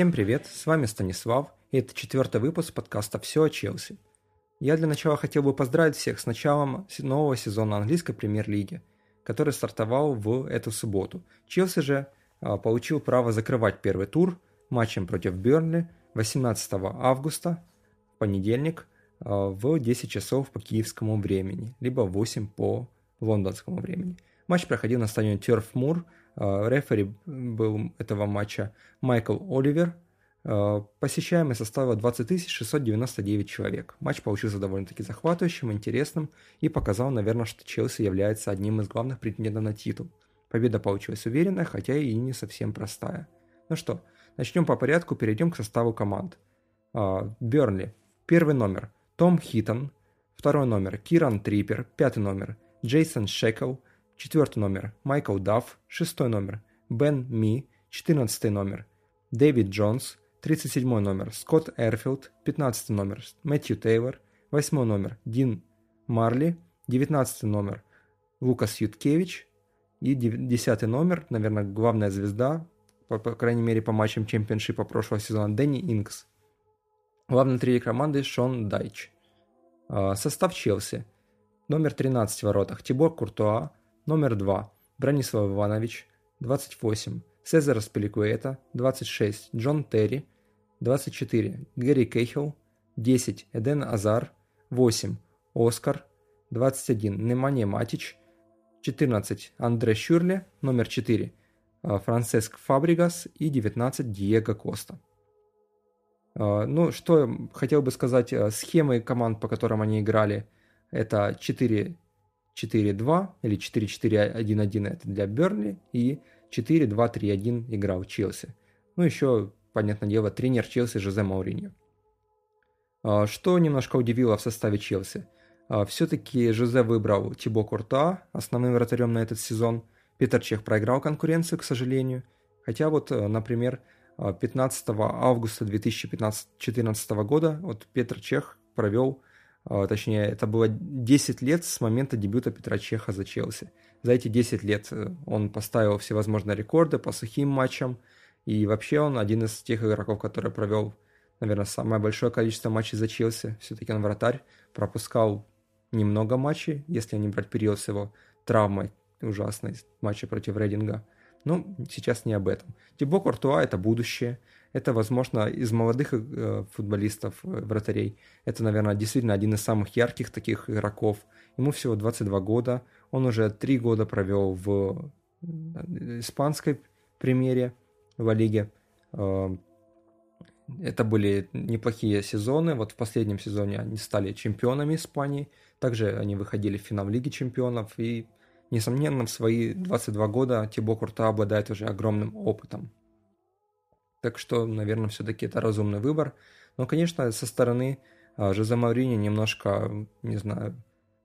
Всем привет, с вами Станислав, и это четвертый выпуск подкаста «Все о Челси». Я для начала хотел бы поздравить всех с началом нового сезона английской премьер-лиги, который стартовал в эту субботу. Челси же а, получил право закрывать первый тур матчем против Бернли 18 августа, понедельник, а, в 10 часов по киевскому времени, либо 8 по лондонскому времени – Матч проходил на стадионе Moor. А, рефери был этого матча Майкл Оливер. А, посещаемый составила 20 699 человек. Матч получился довольно-таки захватывающим, интересным и показал, наверное, что Челси является одним из главных претендентов на титул. Победа получилась уверенная, хотя и не совсем простая. Ну что, начнем по порядку, перейдем к составу команд. Бернли. Первый номер том Хиттон, второй номер Киран Трипер, пятый номер Джейсон Шекл, четвертый номер Майкл Дафф, шестой номер Бен Ми, четырнадцатый номер Дэвид Джонс, 37 номер Скотт Эрфилд, 15 номер Мэтью Тейлор, 8 номер Дин Марли, 19 номер Лукас Юткевич и 10 номер, наверное, главная звезда, по, по крайней мере по матчам чемпионшипа прошлого сезона, Дэнни Инкс. Главный тренер команды Шон Дайч. А, состав Челси. Номер 13 в воротах Тибор Куртуа. Номер 2 Бронислав Иванович. 28. Сезар Спеликуэта. 26. Джон Терри. 24. Гэри Кейхел. 10. Эден Азар. 8. Оскар. 21. Немания Матич. 14. Андре Шюрле. Номер 4. А, Франциск Фабригас. И 19. Диего Коста. А, ну, что хотел бы сказать, э, схемы команд, по которым они играли, это 4-4-2 или 4-4-1-1 это для Бернли и 4-2-3-1 играл Челси. Ну, еще, понятное дело, тренер Челси Жозе Мауриньо. А, что немножко удивило в составе Челси? А, Все-таки Жозе выбрал Тибо Курта основным вратарем на этот сезон. Питер Чех проиграл конкуренцию, к сожалению. Хотя вот, э, например, 15 августа 2014 года вот Петр Чех провел, точнее, это было 10 лет с момента дебюта Петра Чеха за Челси. За эти 10 лет э, он поставил всевозможные рекорды по сухим матчам, и вообще он один из тех игроков, который провел, наверное, самое большое количество матчей за Челси. Все-таки он вратарь, пропускал немного матчей, если не брать период с его травмой ужасной матча против Рейдинга – ну, сейчас не об этом. Тибо Куртуа – это будущее. Это, возможно, из молодых э, футболистов, э, вратарей. Это, наверное, действительно один из самых ярких таких игроков. Ему всего 22 года. Он уже три года провел в э, испанской премьере в Лиге. Это были неплохие сезоны. Вот в последнем сезоне они стали чемпионами Испании. Также они выходили в финал Лиги чемпионов. И Несомненно, в свои 22 года Тибо Курта обладает уже огромным опытом. Так что, наверное, все-таки это разумный выбор. Но, конечно, со стороны а, Жозе Маурини немножко, не знаю,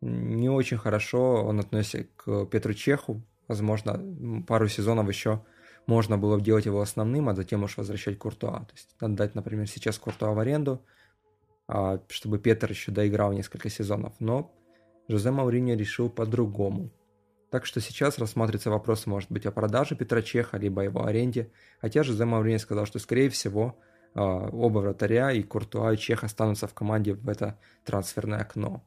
не очень хорошо он относится к Петру Чеху. Возможно, пару сезонов еще можно было делать его основным, а затем уж возвращать Куртуа. То есть отдать, например, сейчас Куртуа в аренду, а, чтобы Петр еще доиграл несколько сезонов. Но Жозе Маурини решил по-другому. Так что сейчас рассматривается вопрос, может быть, о продаже Петра Чеха, либо его аренде. Хотя же Маурини сказал, что, скорее всего, а, оба вратаря, и Куртуа, и Чех останутся в команде в это трансферное окно.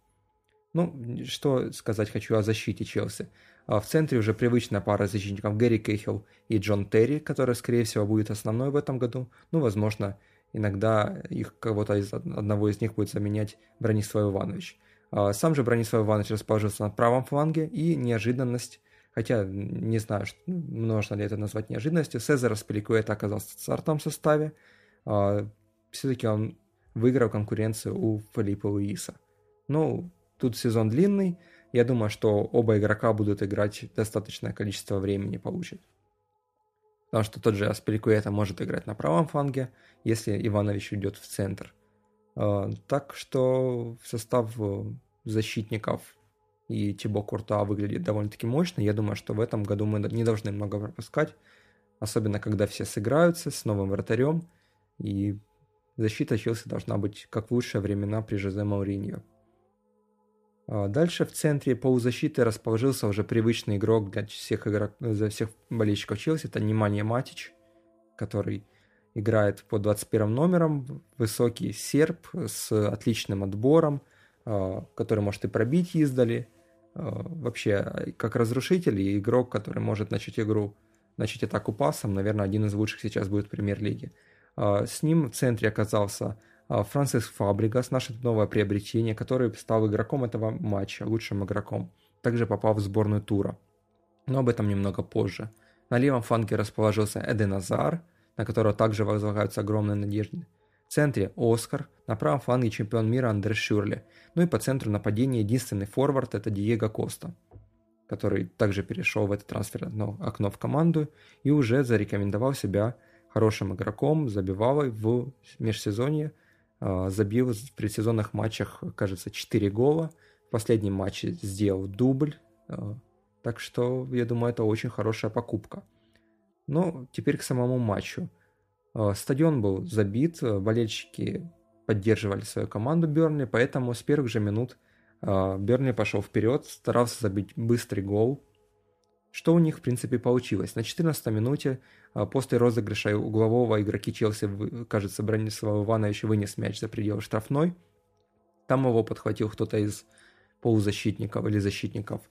Ну, что сказать хочу о защите Челси. А, в центре уже привычная пара защитников Гэри Кейхел и Джон Терри, которая, скорее всего, будет основной в этом году. Ну, возможно, иногда их кого-то из одного из них будет заменять Бронислав Иванович. А, сам же Бронислав Иванович расположился на правом фланге, и неожиданность, хотя не знаю, можно ли это назвать неожиданностью, Сезар Спеликуэта оказался в стартовом составе. А, Все-таки он выиграл конкуренцию у Филиппа Луиса. Ну, тут сезон длинный, я думаю, что оба игрока будут играть достаточное количество времени получат. Потому что тот же Аспеликуэта может играть на правом фланге, если Иванович уйдет в центр – так что состав э, защитников и Тибо Курта выглядит довольно-таки мощно. Я думаю, что в этом году мы не должны много пропускать, особенно когда все сыграются с новым вратарем, и защита Челси должна быть как в лучшие времена при Жозе Мауриньо. А дальше в центре полузащиты расположился уже привычный игрок для всех, игрок, для всех болельщиков Челси, это Немания Матич, который играет по 21 номером, высокий серб с отличным отбором, который может и пробить издали. Вообще, как разрушитель и игрок, который может начать игру, начать атаку пасом, наверное, один из лучших сейчас будет в премьер-лиге. С ним в центре оказался Франсис Фабригас, наше новое приобретение, который стал игроком этого матча, лучшим игроком. Также попал в сборную тура. Но об этом немного позже. На левом фланге расположился Эден Азар, на которого также возлагаются огромные надежды. В центре Оскар, на правом фланге чемпион мира Андре Шюрли. Ну и по центру нападения единственный форвард это Диего Коста, который также перешел в это трансферное окно в команду и уже зарекомендовал себя хорошим игроком, забивал в межсезонье, а, забил в предсезонных матчах, кажется, 4 гола. В последнем матче сделал дубль. А, так что, я думаю, это очень хорошая покупка. Но теперь к самому матчу. А, стадион был забит, болельщики поддерживали свою команду Бернли, поэтому с первых же минут Бернли пошел вперед, старался забить быстрый гол, что у них, в принципе, получилось. На 14 минуте после розыгрыша углового игроки Челси, кажется, Бронислав Иванович вынес мяч за пределы штрафной. Там его подхватил кто-то из полузащитников или защитников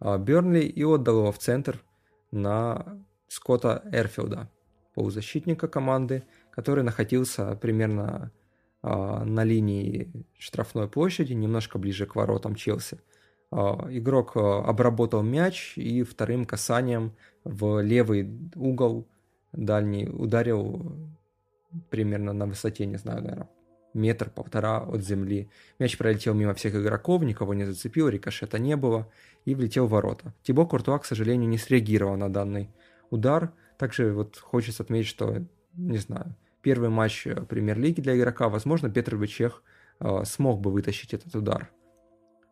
Бернли и отдал его в центр на Скотта Эрфилда, полузащитника команды, который находился примерно а, на линии штрафной площади, немножко ближе к воротам Челси. Игрок обработал мяч и вторым касанием в левый угол дальний ударил примерно на высоте, не знаю, наверное, метр-полтора от земли. Мяч пролетел мимо всех игроков, никого не зацепил, рикошета не было и влетел в ворота. Тибо Куртуа, к сожалению, не среагировал на данный удар. Также вот хочется отметить, что, не знаю, первый матч премьер-лиги для игрока, возможно, Петр Бичех э, смог бы вытащить этот удар.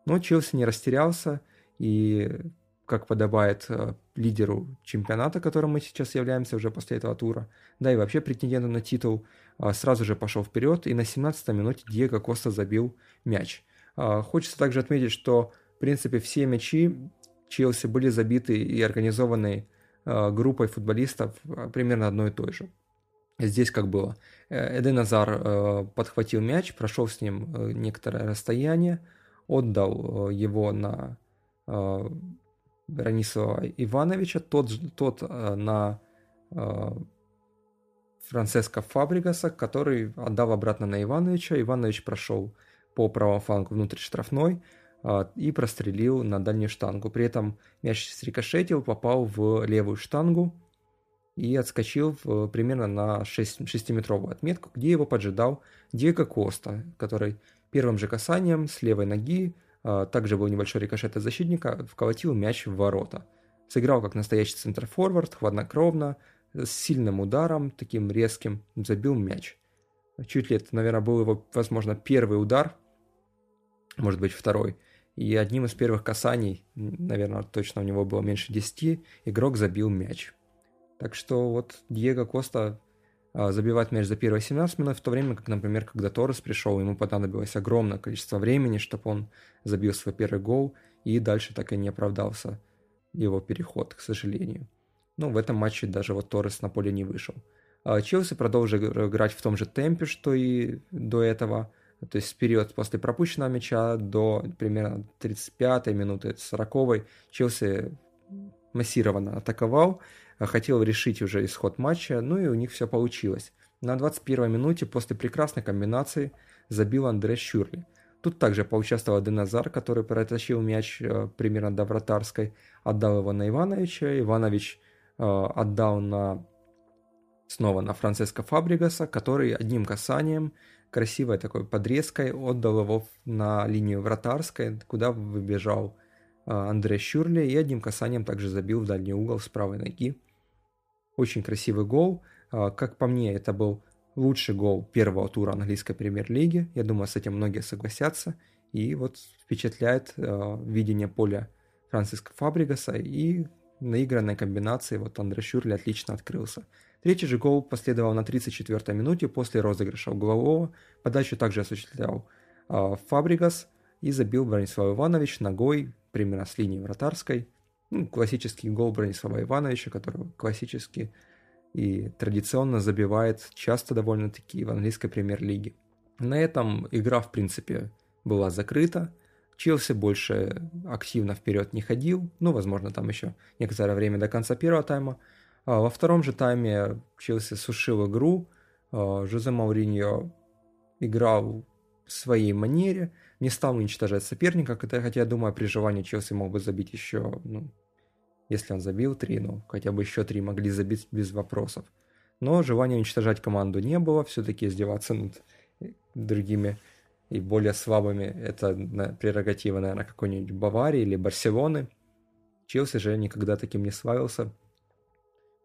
Но Челси не растерялся и как подобает э, лидеру чемпионата, которым мы сейчас являемся уже после этого тура, да и вообще претенденту на титул, а, сразу же пошел вперед, и на 17-й минуте Диего Коста забил мяч. А, хочется также отметить, что, в принципе, все мячи Челси были забиты и организованы группой футболистов примерно одной и той же. Здесь как было. Э, Эден Азар э, подхватил мяч, прошел с ним некоторое расстояние, отдал его на Ранисова Ивановича, тот, тот э, на э, Франциско Фабригаса, который отдал обратно на Ивановича. Иванович прошел по правому флангу внутрь штрафной э, и прострелил на дальнюю штангу. При этом мяч срикошетил, попал в левую штангу и отскочил в, примерно на 6, 6-метровую отметку, где его поджидал Диего Коста, который первым же касанием с левой ноги а, также был небольшой рикошет от защитника, вколотил мяч в ворота. Сыграл как настоящий центр-форвард, хладнокровно, с сильным ударом, таким резким, забил мяч. Чуть ли это, наверное, был его, возможно, первый удар, может быть, второй. И одним из первых касаний, наверное, точно у него было меньше 10, игрок забил мяч. Так что вот Диего Коста а, забивать мяч за первые 17 минут, в то время как, например, когда Торрес пришел, ему понадобилось огромное количество времени, чтобы он забил свой первый гол, и дальше так и не оправдался его переход, к сожалению. Ну, в этом матче даже вот Торрес на поле не вышел. А Челси продолжил играть в том же темпе, что и до этого, то есть период после пропущенного мяча до примерно 35-й минуты, 40-й Челси массированно атаковал, а хотел решить уже исход матча, ну и у них все получилось. На 21 минуте после прекрасной комбинации забил Андре Щурли. Тут также поучаствовал Деназар, который протащил мяч э, примерно до вратарской, отдал его на Ивановича, Иванович э, отдал на снова на Франциско Фабригаса, который одним касанием, красивой такой подрезкой, отдал его на линию вратарской, куда выбежал э, Андре Щурли и одним касанием также забил в дальний угол с правой ноги. Очень красивый гол. А, как по мне, это был лучший гол первого тура английской премьер-лиги. Я думаю, с этим многие согласятся. И вот впечатляет э, видение поля Франциска Фабригаса и наигранной комбинации вот Андре Шюрли отлично открылся. Третий же гол последовал на 34-й минуте после розыгрыша углового. Подачу также осуществлял э, Фабригас и забил Бронислав Иванович ногой примерно с линии вратарской ну, классический гол Бронислава Ивановича, который классически и традиционно забивает часто довольно-таки в английской премьер-лиге. На этом игра, в принципе, была закрыта. Челси больше активно вперед не ходил, ну, возможно, там еще некоторое время до конца первого тайма. А во втором же тайме Челси сушил игру, а, Жозе Мауриньо играл в своей манере, не стал уничтожать соперника, хотя я думаю, при желании Челси мог бы забить еще, ну, если он забил три, ну, хотя бы еще три могли забить без вопросов. Но желания уничтожать команду не было, все-таки издеваться над другими и более слабыми. Это прерогатива, наверное, какой-нибудь Баварии или Барселоны. Челси же никогда таким не славился.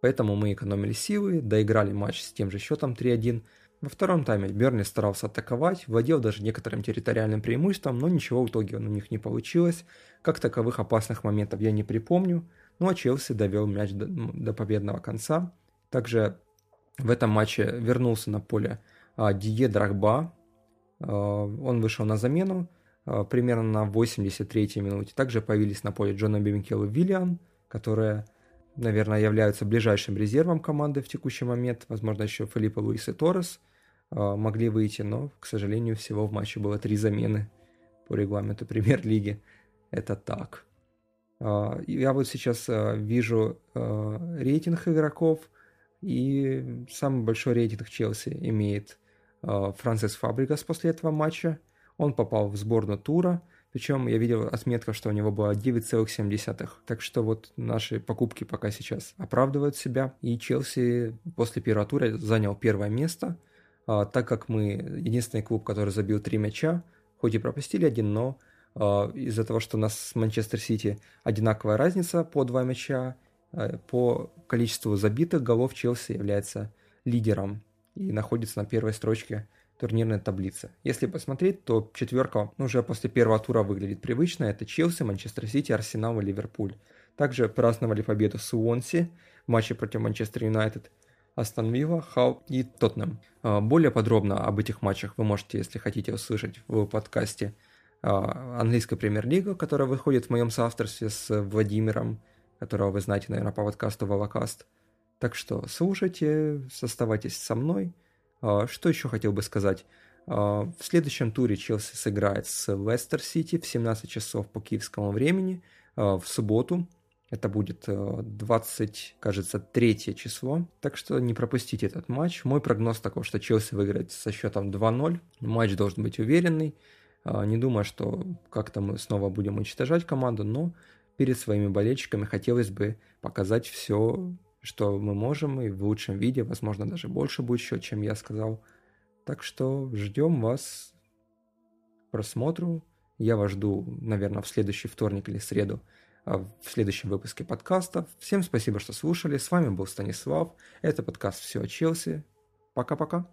Поэтому мы экономили силы, доиграли матч с тем же счетом 3-1. Во втором тайме Берни старался атаковать, владел даже некоторым территориальным преимуществом, но ничего в итоге у них не получилось. Как таковых опасных моментов я не припомню. Ну а Челси довел мяч до, до победного конца. Также в этом матче вернулся на поле а, Дие Драгба. А, он вышел на замену а, примерно на 83-й минуте. Также появились на поле Джона Бимикел и Виллиан, которые, наверное, являются ближайшим резервом команды в текущий момент. Возможно, еще Филиппо Луис и Торрес могли выйти, но, к сожалению, всего в матче было три замены по регламенту премьер-лиги. Это так. А, я вот сейчас а, вижу а, рейтинг игроков, и самый большой рейтинг Челси имеет Франсис Фабригас после этого матча. Он попал в сборную тура, причем я видел отметка, что у него было 9,7. Так что вот наши покупки пока сейчас оправдывают себя. И Челси после первого тура занял первое место, так как мы единственный клуб, который забил три мяча, хоть и пропустили один, но а, из-за того, что у нас с Манчестер Сити одинаковая разница по два мяча, а, по количеству забитых голов Челси является лидером и находится на первой строчке турнирной таблицы. Если посмотреть, то четверка уже после первого тура выглядит привычно. Это Челси, Манчестер Сити, Арсенал и Ливерпуль. Также праздновали победу Суонси в матче против Манчестер Юнайтед, Астон Вилла, Хау и Тоттенхэм. А, более подробно об этих матчах вы можете, если хотите, услышать в подкасте а, английская премьер-лига, которая выходит в моем соавторстве с Владимиром, которого вы знаете, наверное, по подкасту Волокаст. Так что слушайте, оставайтесь со мной. А, что еще хотел бы сказать? А, в следующем туре Челси сыграет с Лестер Сити в 17 часов по киевскому времени в субботу. Это будет 20, кажется, третье число. Так что не пропустите этот матч. Мой прогноз такой, что Челси выиграет со счетом 2-0. Матч должен быть уверенный. А, не думаю, что как-то мы снова будем уничтожать команду, но перед своими болельщиками хотелось бы показать все, что мы можем, и в лучшем виде, возможно, даже больше будет счет, чем я сказал. Так что ждем вас к просмотру. Я вас жду, наверное, в следующий вторник или среду а, в следующем выпуске подкаста. Всем спасибо, что слушали. С вами был Станислав. Это подкаст «Все о Челси». Пока-пока.